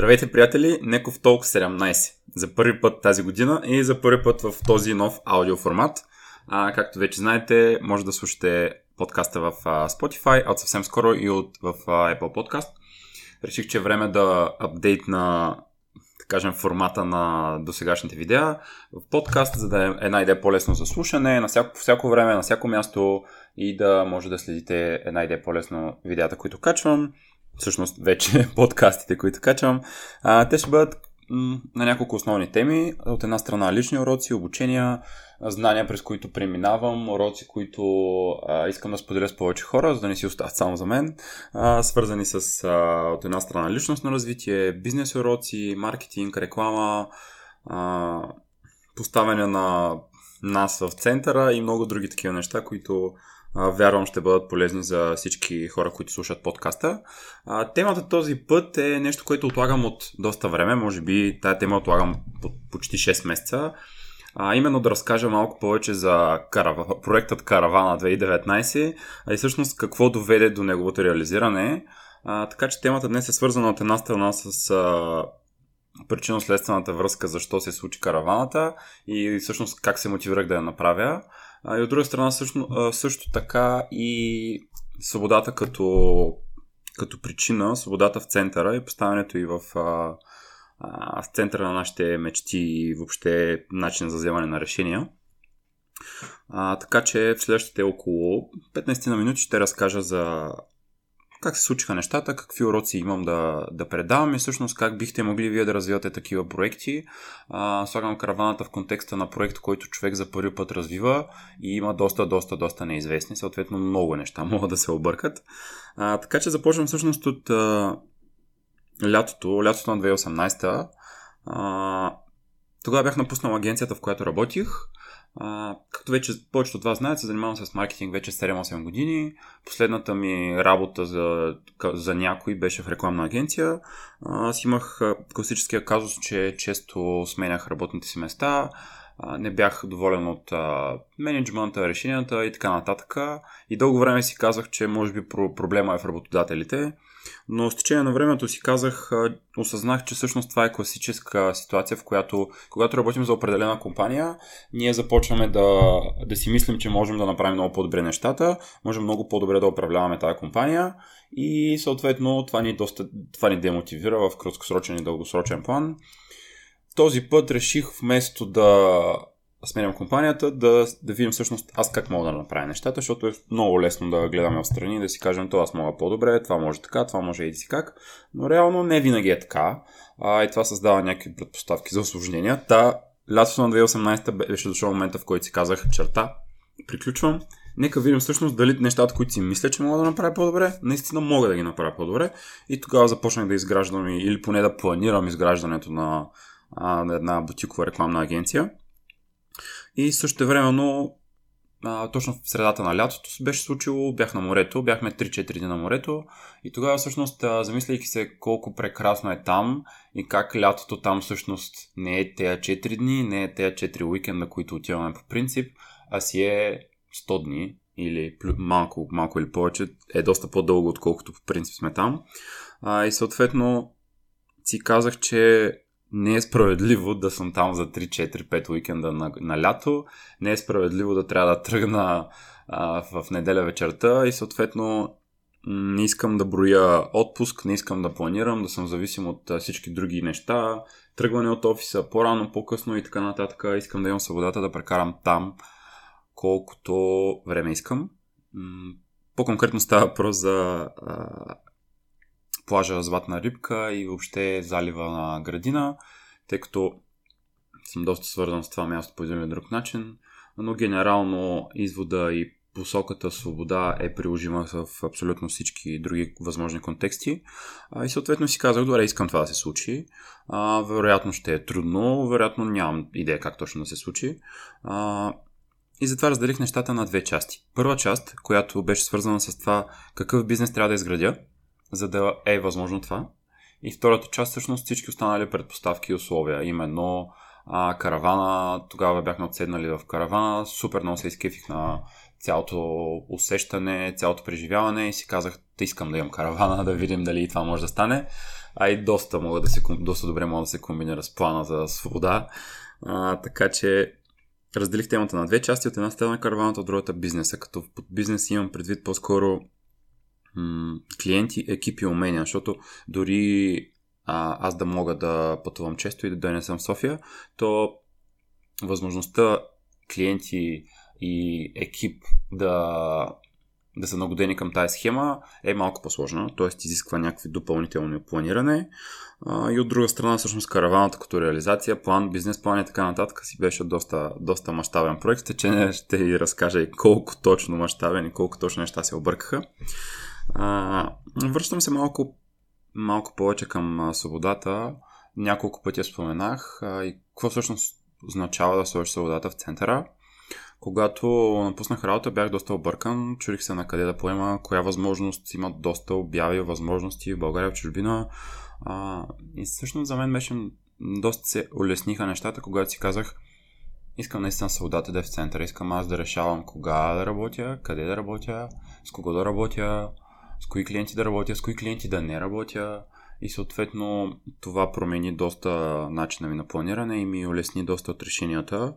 Здравейте, приятели! Неков Talk 17. За първи път тази година и за първи път в този нов аудиоформат. А, както вече знаете, може да слушате подкаста в а, Spotify, от съвсем скоро и от, в а, Apple Podcast. Реших, че е време да апдейт на да кажем, формата на досегашните видеа в подкаст, за да е една идея по-лесно за слушане на всяко, всяко време, на всяко място и да може да следите една идея по-лесно видеята, които качвам всъщност вече подкастите, които качвам, а, те ще бъдат на няколко основни теми. От една страна лични уроци, обучения, знания, през които преминавам, уроци, които а, искам да споделя с повече хора, за да не си остават само за мен, а, свързани с а, от една страна личностно развитие, бизнес уроци, маркетинг, реклама, а, поставяне на нас в центъра и много други такива неща, които вярвам ще бъдат полезни за всички хора, които слушат подкаста. темата този път е нещо, което отлагам от доста време, може би тая тема отлагам почти 6 месеца. А, именно да разкажа малко повече за карава, проектът Каравана 2019, а и всъщност какво доведе до неговото реализиране. А, така че темата днес е свързана от една страна с а, причинно-следствената връзка защо се случи караваната и всъщност как се мотивирах да я направя. А, и от друга страна също, също така и свободата като, като причина, свободата в центъра и поставянето и в, а, в центъра на нашите мечти и въобще начин за вземане на решения. А, така че в следващите около 15 на минути ще разкажа за как се случиха нещата, какви уроци имам да, да предавам и всъщност как бихте могли вие да развивате такива проекти. А, слагам караваната в контекста на проект, който човек за първи път развива и има доста, доста, доста неизвестни, съответно много неща могат да се объркат. А, така че започвам всъщност от а, лятото, лятото на 2018. А, тогава бях напуснал агенцията, в която работих. А, както вече повечето от вас знаят, се занимавам с маркетинг вече 7-8 години. Последната ми работа за, за някой беше в рекламна агенция. Аз имах класическия казус, че често сменях работните си места, не бях доволен от а, менеджмента, решенията и така нататък. И дълго време си казах, че може би проблема е в работодателите. Но с течение на времето си казах, осъзнах, че всъщност това е класическа ситуация, в която, когато работим за определена компания, ние започваме да, да си мислим, че можем да направим много по-добре нещата, можем много по-добре да управляваме тази компания и съответно това ни, доста, това ни демотивира в краткосрочен и дългосрочен план. Този път реших вместо да сменям компанията, да, да видим всъщност аз как мога да направя нещата, защото е много лесно да гледаме в страни и да си кажем, това аз мога по-добре, това може така, това може и си как, но реално не винаги е така. А, и това създава някакви предпоставки за осложнения. Та, лятото на 2018 беше дошъл момента, в който си казах черта, приключвам, нека видим всъщност дали нещата, които си мисля, че мога да направя по-добре, наистина мога да ги направя по-добре. И тогава започнах да изграждам или поне да планирам изграждането на, на една бутикова рекламна агенция. И също времено, а, точно в средата на лятото се беше случило, бях на морето, бяхме 3-4 дни на морето и тогава всъщност, а, замисляйки се колко прекрасно е там и как лятото там всъщност не е тези 4 дни, не е тези 4 уикенда, които отиваме по принцип, а си е 100 дни или малко, малко или повече, е доста по-дълго, отколкото по принцип сме там. А, и съответно си казах, че не е справедливо да съм там за 3-4-5 уикенда на, на лято, не е справедливо да трябва да тръгна а, в неделя вечерта и съответно не искам да броя отпуск, не искам да планирам, да съм зависим от всички други неща, тръгване от офиса по-рано, по-късно и така нататък. Искам да имам свободата да прекарам там колкото време искам. По-конкретно става въпрос за плажа Златна рибка и въобще залива на градина, тъй като съм доста свързан с това място по един или друг начин, но генерално извода и посоката свобода е приложима в абсолютно всички други възможни контексти. И съответно си казах, добре, искам това да се случи. Вероятно ще е трудно, вероятно нямам идея как точно да се случи. И затова разделих нещата на две части. Първа част, която беше свързана с това какъв бизнес трябва да изградя, за да е възможно това. И втората част, всъщност всички останали предпоставки и условия. Именно а, каравана, тогава бяхме отседнали в каравана, супер много се изкефих на цялото усещане, цялото преживяване и си казах, да искам да имам каравана, да видим дали това може да стане. а и доста, могат да се, доста добре могат да се комбинира с плана за свобода. А, така че разделих темата на две части. От една страна караваната, от другата бизнеса. Като под бизнес имам предвид по-скоро клиенти, екипи, умения, защото дори а, аз да мога да пътувам често и да не съм в София, то възможността клиенти и екип да, да са нагодени към тази схема е малко по-сложна, т.е. изисква някакви допълнителни планиране. А, и от друга страна, всъщност караваната като реализация, план, бизнес план и така нататък си беше доста, доста мащабен проект, че не ще ви разкажа и колко точно мащабен и колко точно неща се объркаха. А, връщам се малко, малко повече към а, свободата. Няколко пъти я споменах а, и какво всъщност означава да сложиш свободата в центъра. Когато напуснах работа, бях доста объркан, чурих се на къде да поема, коя възможност имат доста обяви, възможности в България, в чужбина. А, и всъщност за мен беше доста се улесниха нещата, когато си казах, искам наистина свободата да е в центъра, искам аз да решавам кога да работя, къде да работя, с кого да работя, с кои клиенти да работя, с кои клиенти да не работя. И съответно това промени доста начина ми на планиране и ми улесни доста от решенията.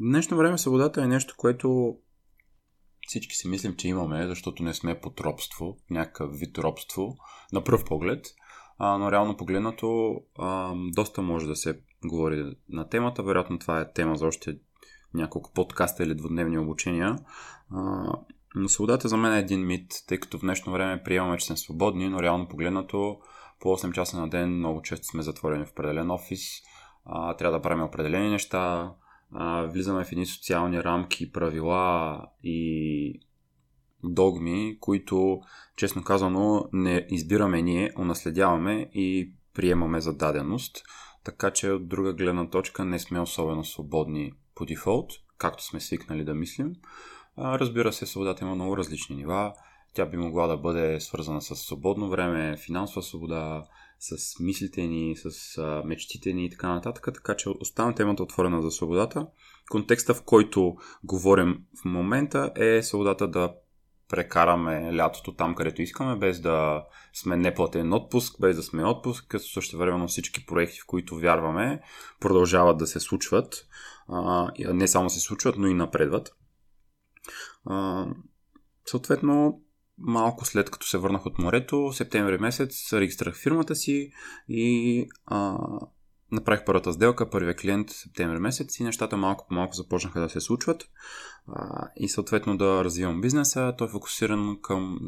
Днешно време свободата е нещо, което всички си мислим, че имаме, защото не сме под робство, някакъв вид робство, на пръв поглед. А, но реално погледнато, а, доста може да се говори на темата. Вероятно това е тема за още няколко подкаста или двудневни обучения. А, но свободата за мен е един мит, тъй като в днешно време приемаме, че сме свободни, но реално погледнато по 8 часа на ден много често сме затворени в определен офис, а, трябва да правим определени неща, а, влизаме в едни социални рамки, правила и догми, които, честно казано, не избираме ние, унаследяваме и приемаме за даденост. Така че от друга гледна точка не сме особено свободни по дефолт, както сме свикнали да мислим. Разбира се, свободата има много различни нива. Тя би могла да бъде свързана с свободно време, финансова свобода, с мислите ни, с мечтите ни и така нататък. Така че оставам темата отворена за свободата. Контекста, в който говорим в момента е свободата да прекараме лятото там, където искаме, без да сме неплатен отпуск, без да сме отпуск, като също времено всички проекти, в които вярваме, продължават да се случват. Не само се случват, но и напредват. Съответно, малко след като се върнах от морето, септември месец, регистрах фирмата си и а, направих първата сделка, първия клиент септември месец и нещата малко по малко започнаха да се случват а, и съответно да развивам бизнеса. Той е фокусиран към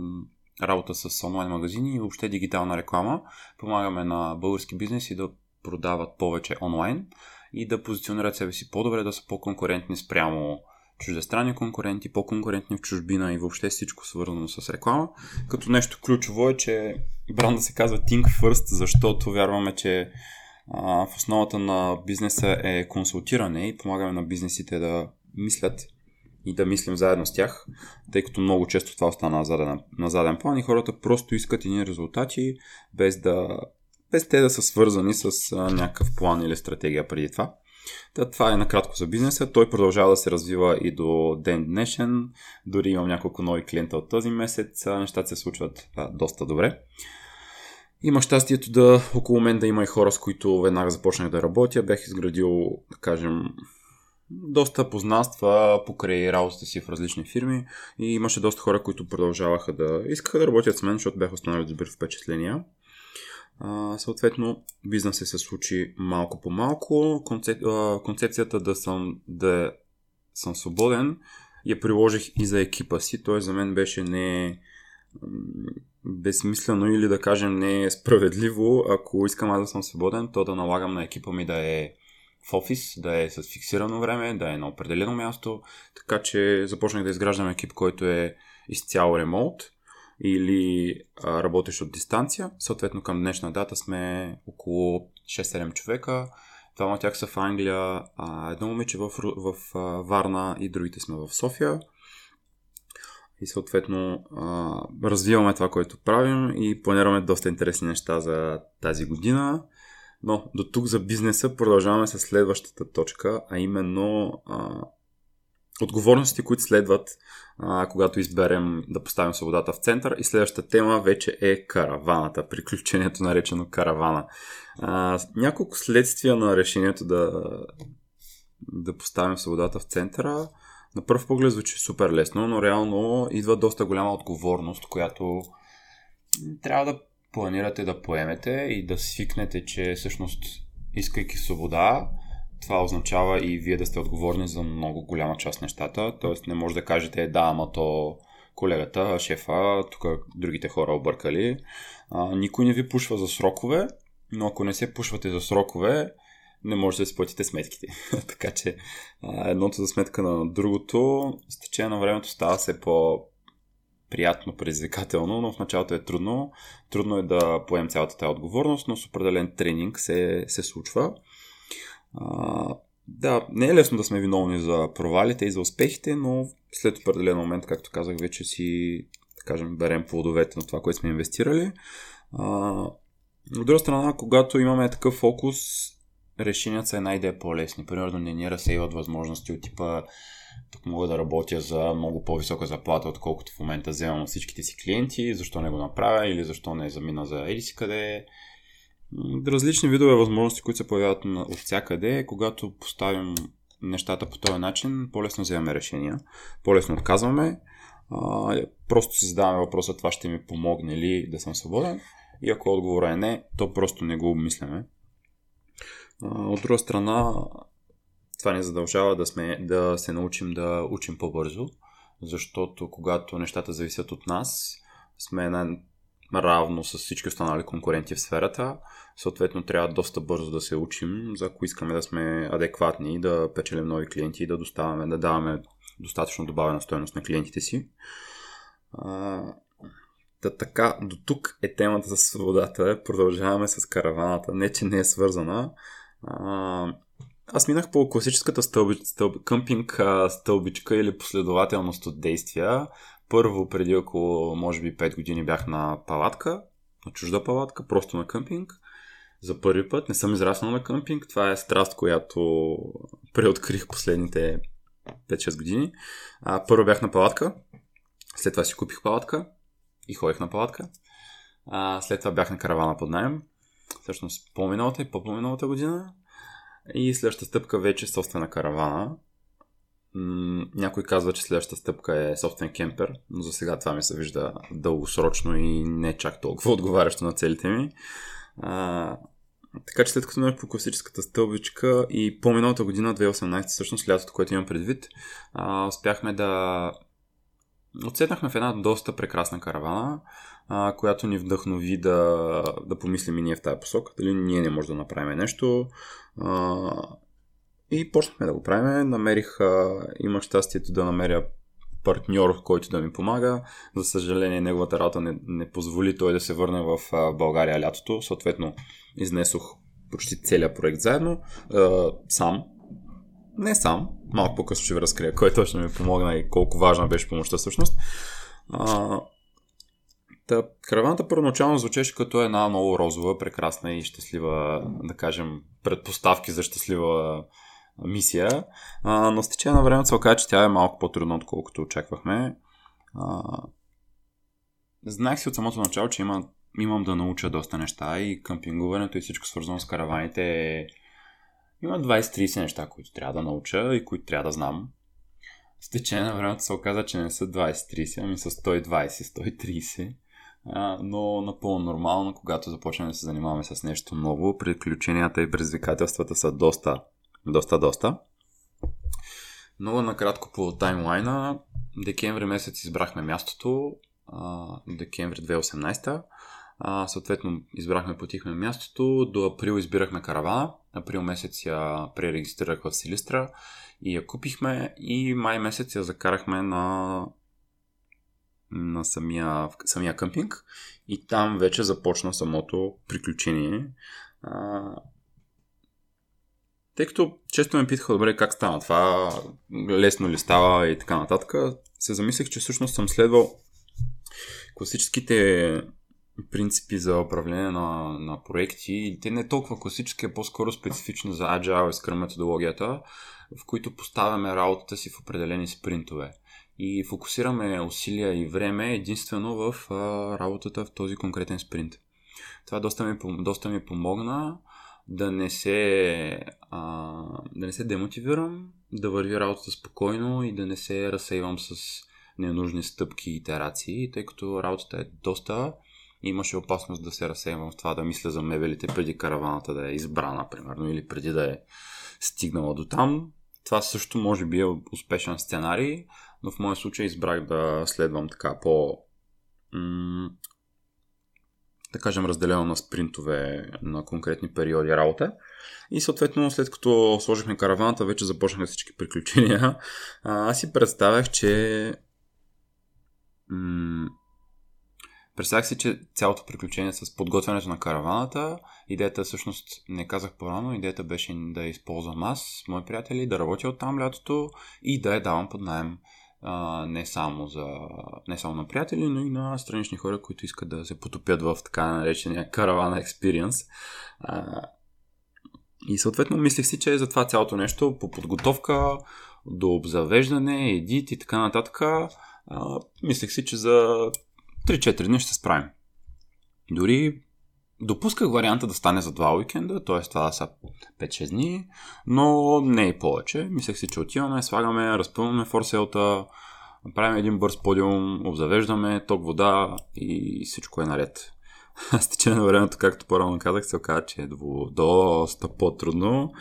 работа с онлайн магазини и въобще дигитална реклама. Помагаме на български бизнеси да продават повече онлайн и да позиционират себе си по-добре, да са по-конкурентни спрямо чуждестранни конкуренти, по-конкурентни в чужбина и въобще всичко свързано с реклама. Като нещо ключово е, че бранда се казва Think First, защото вярваме, че а, в основата на бизнеса е консултиране и помагаме на бизнесите да мислят и да мислим заедно с тях, тъй като много често това остана на заден, на заден план и хората просто искат едни резултати, без да без те да са свързани с а, някакъв план или стратегия преди това. Та, това е накратко за бизнеса. Той продължава да се развива и до ден днешен. Дори имам няколко нови клиента от този месец. Нещата се случват а, доста добре. Има щастието да около мен да има и хора, с които веднага започнах да работя. Бях изградил, да кажем, доста познанства покрай работата си в различни фирми и имаше доста хора, които продължаваха да искаха да работят с мен, защото бях останали добри впечатления. А, съответно, бизнесът се случи малко по малко. Концепцията да съм, да съм свободен я приложих и за екипа си. Той за мен беше не безсмислено или да кажем не справедливо, ако искам аз да съм свободен, то да налагам на екипа ми да е в офис, да е с фиксирано време, да е на определено място. Така че започнах да изграждам екип, който е изцяло ремонт или а, работещ от дистанция. Съответно към днешна дата сме около 6-7 човека. Двама от тях са в Англия, а, едно момиче в, в, в Варна и другите сме в София. И съответно а, развиваме това, което правим и планираме доста интересни неща за тази година. Но до тук за бизнеса продължаваме с следващата точка, а именно а, отговорности, които следват, а, когато изберем да поставим свободата в център. И следващата тема вече е караваната, приключението наречено каравана. А, няколко следствия на решението да, да поставим свободата в центъра. На първ поглед звучи супер лесно, но реално идва доста голяма отговорност, която трябва да планирате да поемете и да свикнете, че всъщност искайки свобода, това означава и вие да сте отговорни за много голяма част нещата. Тоест не може да кажете, да, ама то колегата, шефа, тук другите хора объркали. А, никой не ви пушва за срокове, но ако не се пушвате за срокове, не можете да си платите сметките. така че а, едното за сметка на другото, с течение на времето става все по приятно, предизвикателно, но в началото е трудно. Трудно е да поем цялата тази отговорност, но с определен тренинг се, се случва. Да, не е лесно да сме виновни за провалите и за успехите, но след определен момент, както казах, вече си, да кажем, берем плодовете на това, което сме инвестирали. А, от друга страна, когато имаме такъв фокус, решенията са една идея по-лесни. Примерно не ни разсейват възможности от типа тук мога да работя за много по-висока заплата, отколкото в момента вземам всичките си клиенти, защо не го направя или защо не замина за еди си къде различни видове възможности, които се появяват от всякъде, когато поставим нещата по този начин, по-лесно вземаме решения, по-лесно отказваме. Просто си задаваме въпроса, това ще ми помогне ли да съм свободен. И ако отговорът е не, то просто не го обмисляме. От друга страна, това ни задължава да, сме, да се научим да учим по-бързо, защото когато нещата зависят от нас, сме на равно с всички останали конкуренти в сферата. Съответно, трябва доста бързо да се учим, за ако искаме да сме адекватни, да печелим нови клиенти и да доставяме, да даваме достатъчно добавена стоеност на клиентите си. А, да, така, до тук е темата за свободата. Продължаваме с караваната. Не, че не е свързана. А, аз минах по класическата стълби, стълби, къмпинг стълбичка или последователност от действия. Първо, преди около, може би, 5 години бях на палатка, на чужда палатка, просто на къмпинг. За първи път не съм израснал на къмпинг. Това е страст, която преоткрих последните 5-6 години. А, първо бях на палатка, след това си купих палатка и ходих на палатка. А, след това бях на каравана под найем. Всъщност по-миналата и по-миналата година. И следващата стъпка вече е собствена каравана. Някой казва, че следващата стъпка е собствен кемпер, но за сега това ми се вижда дългосрочно и не чак толкова отговарящо на целите ми. А, така че след като минах по класическата стълбичка и по-миналата година, 2018, всъщност лятото, което имам предвид, а, успяхме да отседнахме в една доста прекрасна каравана, а, която ни вдъхнови да, да помислим и ние в тази посока, дали ние не можем да направим нещо. А, и почнахме да го правим. Намерих, а, имах щастието да намеря партньор, който да ми помага. За съжаление, неговата работа не, не позволи той да се върне в България лятото. Съответно, изнесох почти целият проект заедно. Сам. Не сам. Малко по-късно ще ви разкрия кой точно ми помогна и колко важна беше помощта всъщност. А, Та, караваната първоначално звучеше като една много розова, прекрасна и щастлива, да кажем, предпоставки за щастлива мисия, а, но с течение на времето се оказа, че тя е малко по-трудна, отколкото очаквахме. А, знаех си от самото начало, че има, имам да науча доста неща и къмпингуването и всичко свързано с караваните е... Има 20-30 неща, които трябва да науча и които трябва да знам. С течение на времето се оказа, че не са 20-30, ами са 120-130. но напълно нормално, когато започнем да се занимаваме с нещо ново, приключенията и предизвикателствата са доста доста, доста. Много накратко по таймлайна. Декември месец избрахме мястото. декември 2018. А, съответно, избрахме, потихме мястото. До април избирахме каравана. Април месец я пререгистрирах в Силистра и я купихме. И май месец я закарахме на, на самия, самия къмпинг. И там вече започна самото приключение. Тъй като често ме питаха, добре, как стана това, лесно ли става и така нататък, се замислих, че всъщност съм следвал класическите принципи за управление на, на проекти. Те не толкова класически, а по-скоро специфични за Agile и Scrum методологията, в които поставяме работата си в определени спринтове. И фокусираме усилия и време единствено в а, работата в този конкретен спринт. Това доста ми, доста ми помогна да не се, а, да не се демотивирам, да върви работата спокойно и да не се разсейвам с ненужни стъпки и итерации, тъй като работата е доста имаше опасност да се разсейвам в това да мисля за мебелите преди караваната да е избрана, примерно, или преди да е стигнала до там. Това също може би е успешен сценарий, но в моя случай избрах да следвам така по да кажем, разделено на спринтове на конкретни периоди работа. И съответно, след като сложихме караваната, вече започнаха всички приключения. Аз си представях, че м- Представях си, че цялото приключение с подготвянето на караваната, идеята всъщност, не казах по-рано, идеята беше да използвам аз, мои приятели, да работя от там лятото и да я давам под найем а, не, само за, не само на приятели, но и на странични хора, които искат да се потопят в така наречения каравана експириенс. И съответно мислих си, че за това цялото нещо по подготовка, до обзавеждане, едит и така нататък, а, мислех си, че за 3-4 дни ще справим. Дори допусках варианта да стане за два уикенда, т.е. това са 5-6 дни, но не и повече. Мислех си, че отиваме, слагаме, разпълваме форселта, правим един бърз подиум, обзавеждаме ток вода и всичко е наред. С течение на времето, както по-рано казах, се оказа, че е доста по-трудно.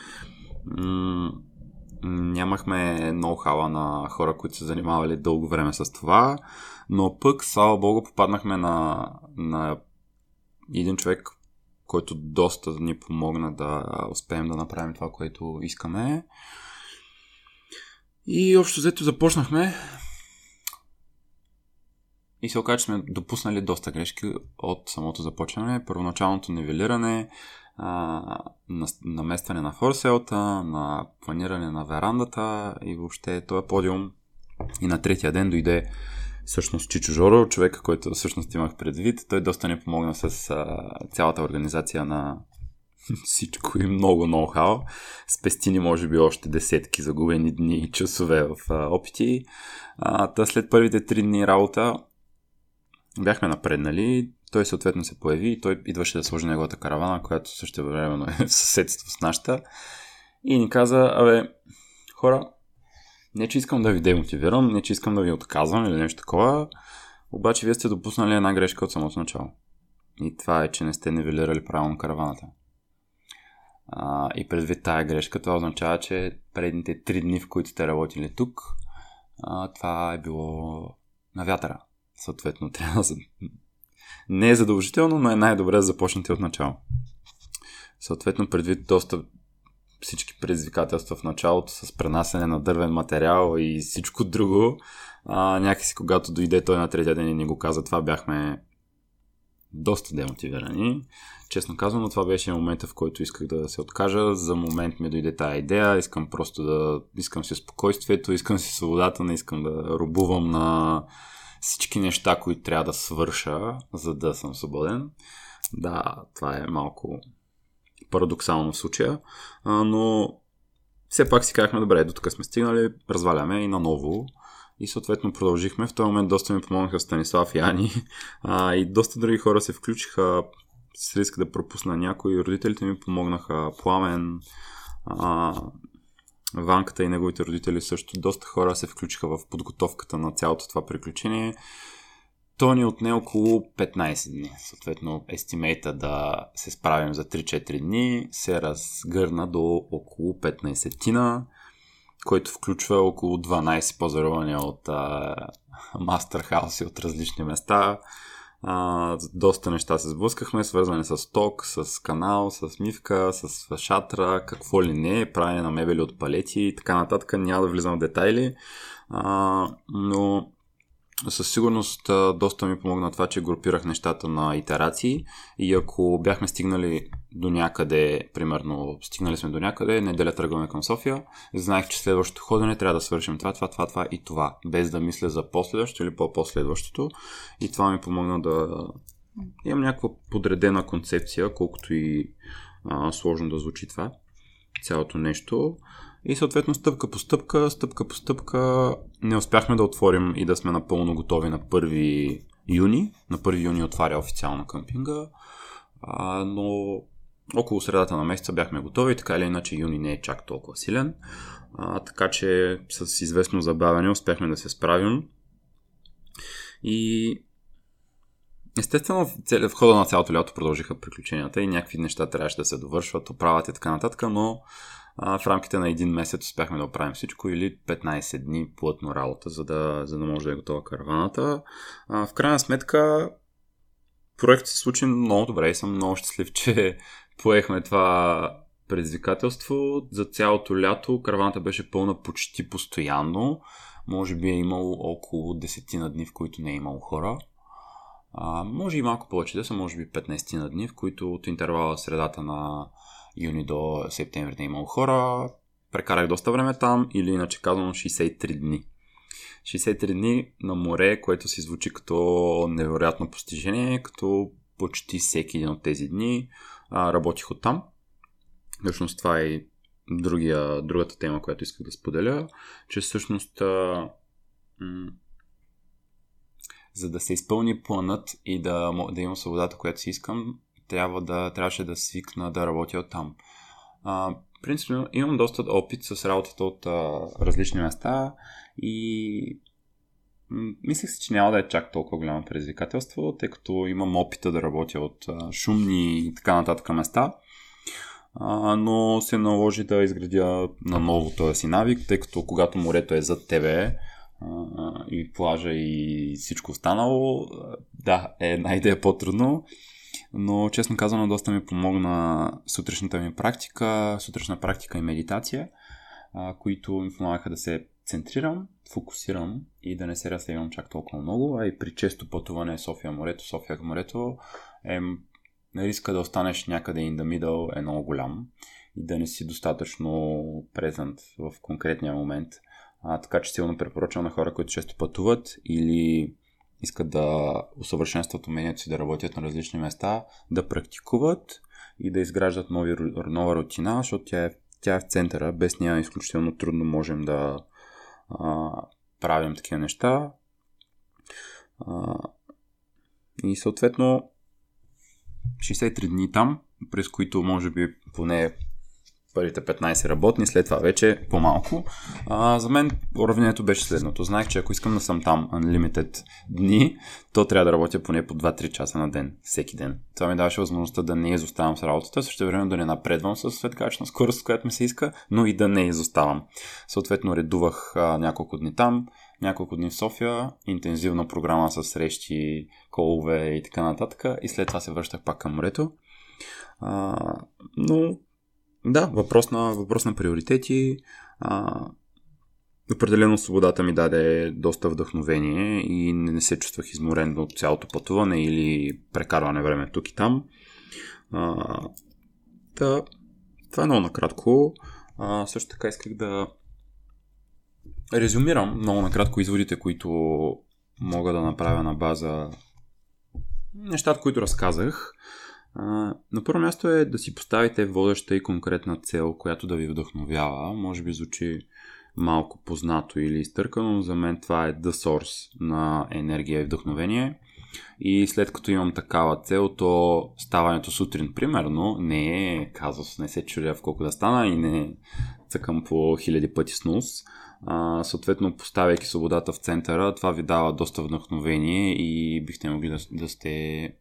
Нямахме ноу-хава на хора, които се занимавали дълго време с това. Но пък, слава богу, попаднахме на, на един човек, който доста ни помогна да успеем да направим това, което искаме. И общо взето започнахме и се оказа, че сме допуснали доста грешки от самото започване. Първоначалното нивелиране, наместване на форселта, на планиране на верандата и въобще този подиум. И на третия ден дойде всъщност Чичо Жоро, човека, който всъщност имах предвид. Той доста ни помогна с а, цялата организация на всичко и много ноу-хау. Спести ни може би още десетки загубени дни и часове в а, опити. А, та след първите три дни работа бяхме напреднали. Той съответно се появи и той идваше да сложи неговата каравана, която също времено е в съседство с нашата. И ни каза, абе, хора, не, че искам да ви демотивирам, не, че искам да ви отказвам или нещо такова, обаче вие сте допуснали една грешка от самото начало. И това е, че не сте нивелирали правилно караваната. А, и предвид тая грешка, това означава, че предните три дни, в които сте работили тук, а, това е било на вятъра. Съответно, трябва да... Не е задължително, но е най-добре да започнете от начало. Съответно, предвид доста всички предизвикателства в началото с пренасене на дървен материал и всичко друго. А, някакси когато дойде той на третия ден и ни го каза, това бяхме доста демотивирани. Честно казано, това беше момента, в който исках да се откажа. За момент ми дойде тая идея. Искам просто да... Искам си спокойствието, искам си свободата, не искам да рубувам на всички неща, които трябва да свърша, за да съм свободен. Да, това е малко парадоксално в случая, а, но все пак си казахме, добре, до тук сме стигнали, разваляме и наново. И съответно продължихме. В този момент доста ми помогнаха Станислав и Ани. А, и доста други хора се включиха с риск да пропусна някой. Родителите ми помогнаха. Пламен, а, Ванката и неговите родители също. Доста хора се включиха в подготовката на цялото това приключение. То ни отне около 15 дни. Съответно, естимейта да се справим за 3-4 дни се разгърна до около 15-тина, който включва около 12 позорувания от мастерхауси от различни места. А, доста неща се сблъскахме, свързване с ток, с канал, с мивка, с шатра, какво ли не, правене на мебели от палети и така нататък. Няма да влизам в детайли, а, но със сигурност доста ми помогна това, че групирах нещата на итерации и ако бяхме стигнали до някъде, примерно стигнали сме до някъде, неделя тръгваме към София, знаех, че следващото ходене трябва да свършим това, това, това, това и това, без да мисля за последващото или по-последващото и това ми помогна да, имам някаква подредена концепция, колкото и а, сложно да звучи това, цялото нещо. И съответно стъпка по стъпка, стъпка по стъпка не успяхме да отворим и да сме напълно готови на 1 юни. На 1 юни отваря официално къмпинга, а, но около средата на месеца бяхме готови, така или иначе юни не е чак толкова силен. А, така че с известно забавяне успяхме да се справим. И естествено в, хода на цялото лято продължиха приключенията и някакви неща трябваше да се довършват, оправят и така нататък, но в рамките на един месец успяхме да оправим всичко или 15 дни плътно работа, за да, за да може да е готова караваната. А, в крайна сметка проектът се случи много добре и съм много щастлив, че поехме това предизвикателство. За цялото лято караваната беше пълна почти постоянно. Може би е имало около десетина дни, в които не е имало хора. А, може и малко повече да са, може би 15 на дни, в които от интервала средата на юни до септември не е хора. Прекарах доста време там или иначе казано 63 дни. 63 дни на море, което си звучи като невероятно постижение, като почти всеки един от тези дни а, работих от там. Всъщност това е другия, другата тема, която исках да споделя, че всъщност а, м- за да се изпълни планът и да, да имам свободата, която си искам, трябва да, трябваше да свикна да работя от там. А, принципно имам доста опит с работата от а, различни места и мислех си, че няма да е чак толкова голямо предизвикателство, тъй като имам опита да работя от а, шумни и така нататък места. А, но се наложи да изградя на ново този си навик, тъй като когато морето е зад тебе и плажа и всичко останало, да, е една идея по-трудно, но честно казано доста ми помогна сутрешната ми практика, сутрешна практика и медитация, а, които ми помагаха да се центрирам, фокусирам и да не се разсейвам чак толкова много, а и при често пътуване София морето, София морето е риска да останеш някъде in the middle е много голям и да не си достатъчно презент в конкретния момент. А, така че силно препоръчвам на хора, които често пътуват или искат да усъвършенстват умението си да работят на различни места, да практикуват и да изграждат нови, нова рутина, защото тя е, тя е в центъра. Без нея изключително трудно можем да а, правим такива неща. А, и съответно 63 дни там, през които може би поне първите 15 работни, след това вече по-малко. А, за мен уравнението беше следното. Знаех, че ако искам да съм там unlimited дни, то трябва да работя поне по 2-3 часа на ден, всеки ден. Това ми даваше възможността да не изоставам с работата, също време да не напредвам с светкачна скорост, която ми се иска, но и да не изоставам. Съответно, редувах а, няколко дни там, няколко дни в София, интензивна програма с срещи, колове и така нататък. И след това се връщах пак към морето. А, но да, въпрос на, въпрос на приоритети. А, определено свободата ми даде доста вдъхновение и не се чувствах изморен от цялото пътуване или прекарване време тук и там. А, да, това е много накратко. А, също така исках да резюмирам много накратко изводите, които мога да направя на база нещата, които разказах. На първо място е да си поставите водеща и конкретна цел, която да ви вдъхновява. Може би звучи малко познато или изтъркано, но за мен това е the source на енергия и вдъхновение. И след като имам такава цел, то ставането сутрин, примерно, не е казус, не се чудя в колко да стана и не цъкам по хиляди пъти снус. А, съответно, поставяйки свободата в центъра, това ви дава доста вдъхновение и бихте могли да, да сте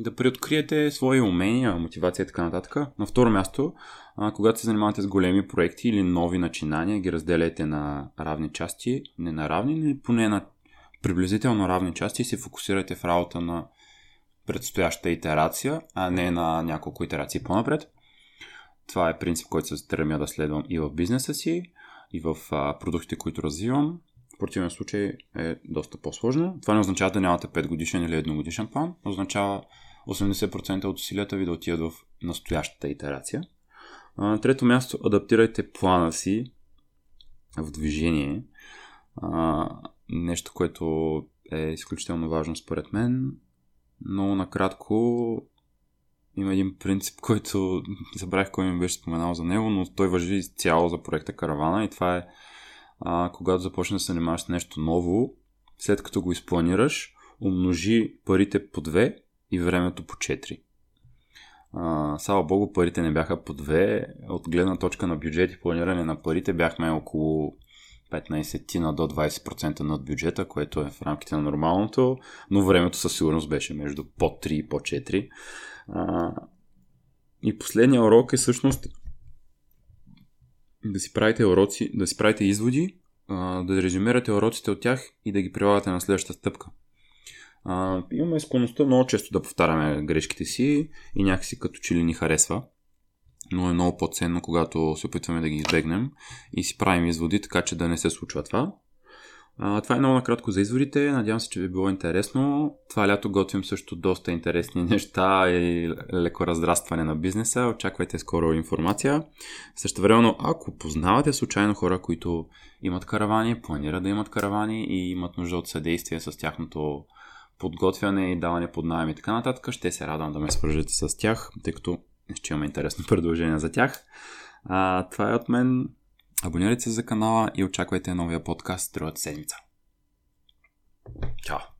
да преоткриете свои умения, мотивация и така нататък. На второ място, когато се занимавате с големи проекти или нови начинания, ги разделяйте на равни части, не на равни, но поне на приблизително равни части и се фокусирайте в работа на предстоящата итерация, а не на няколко итерации по-напред. Това е принцип, който се стремя да следвам и в бизнеса си, и в а, продуктите, които развивам. В противен случай е доста по-сложно. Това не означава да нямате 5 годишен или едногодишен план, означава 80% от усилията ви да отидат в настоящата итерация. А, трето място, адаптирайте плана си в движение. А, нещо, което е изключително важно според мен. Но накратко има един принцип, който забравих кой ми беше споменал за него, но той въжи цяло за проекта Каравана и това е а, когато започнеш да се занимаваш с нещо ново, след като го изпланираш, умножи парите по 2 и времето по 4. А, слава богу, парите не бяха по 2. От гледна точка на бюджет и планиране на парите бяхме около 15 на до 20% над бюджета, което е в рамките на нормалното, но времето със сигурност беше между по 3 и по 4. А, и последния урок е всъщност да си правите уроци, да си правите изводи, да резюмирате уроците от тях и да ги прилагате на следващата стъпка. Имаме склонността много често да повтаряме грешките си и някакси като че ли ни харесва, но е много по-ценно, когато се опитваме да ги избегнем и си правим изводи, така че да не се случва това. А, това е много накратко за изводите. Надявам се, че ви е било интересно. Това лято готвим също доста интересни неща и леко раздрастване на бизнеса. Очаквайте скоро информация. Също времено, ако познавате случайно хора, които имат каравани, планират да имат каравани и имат нужда от съдействие с тяхното подготвяне и даване под найем и така нататък, ще се радвам да ме свържете с тях, тъй като ще имаме интересно предложение за тях. А, това е от мен. Абонирайте се за канала и очаквайте новия подкаст другата седмица. Чао!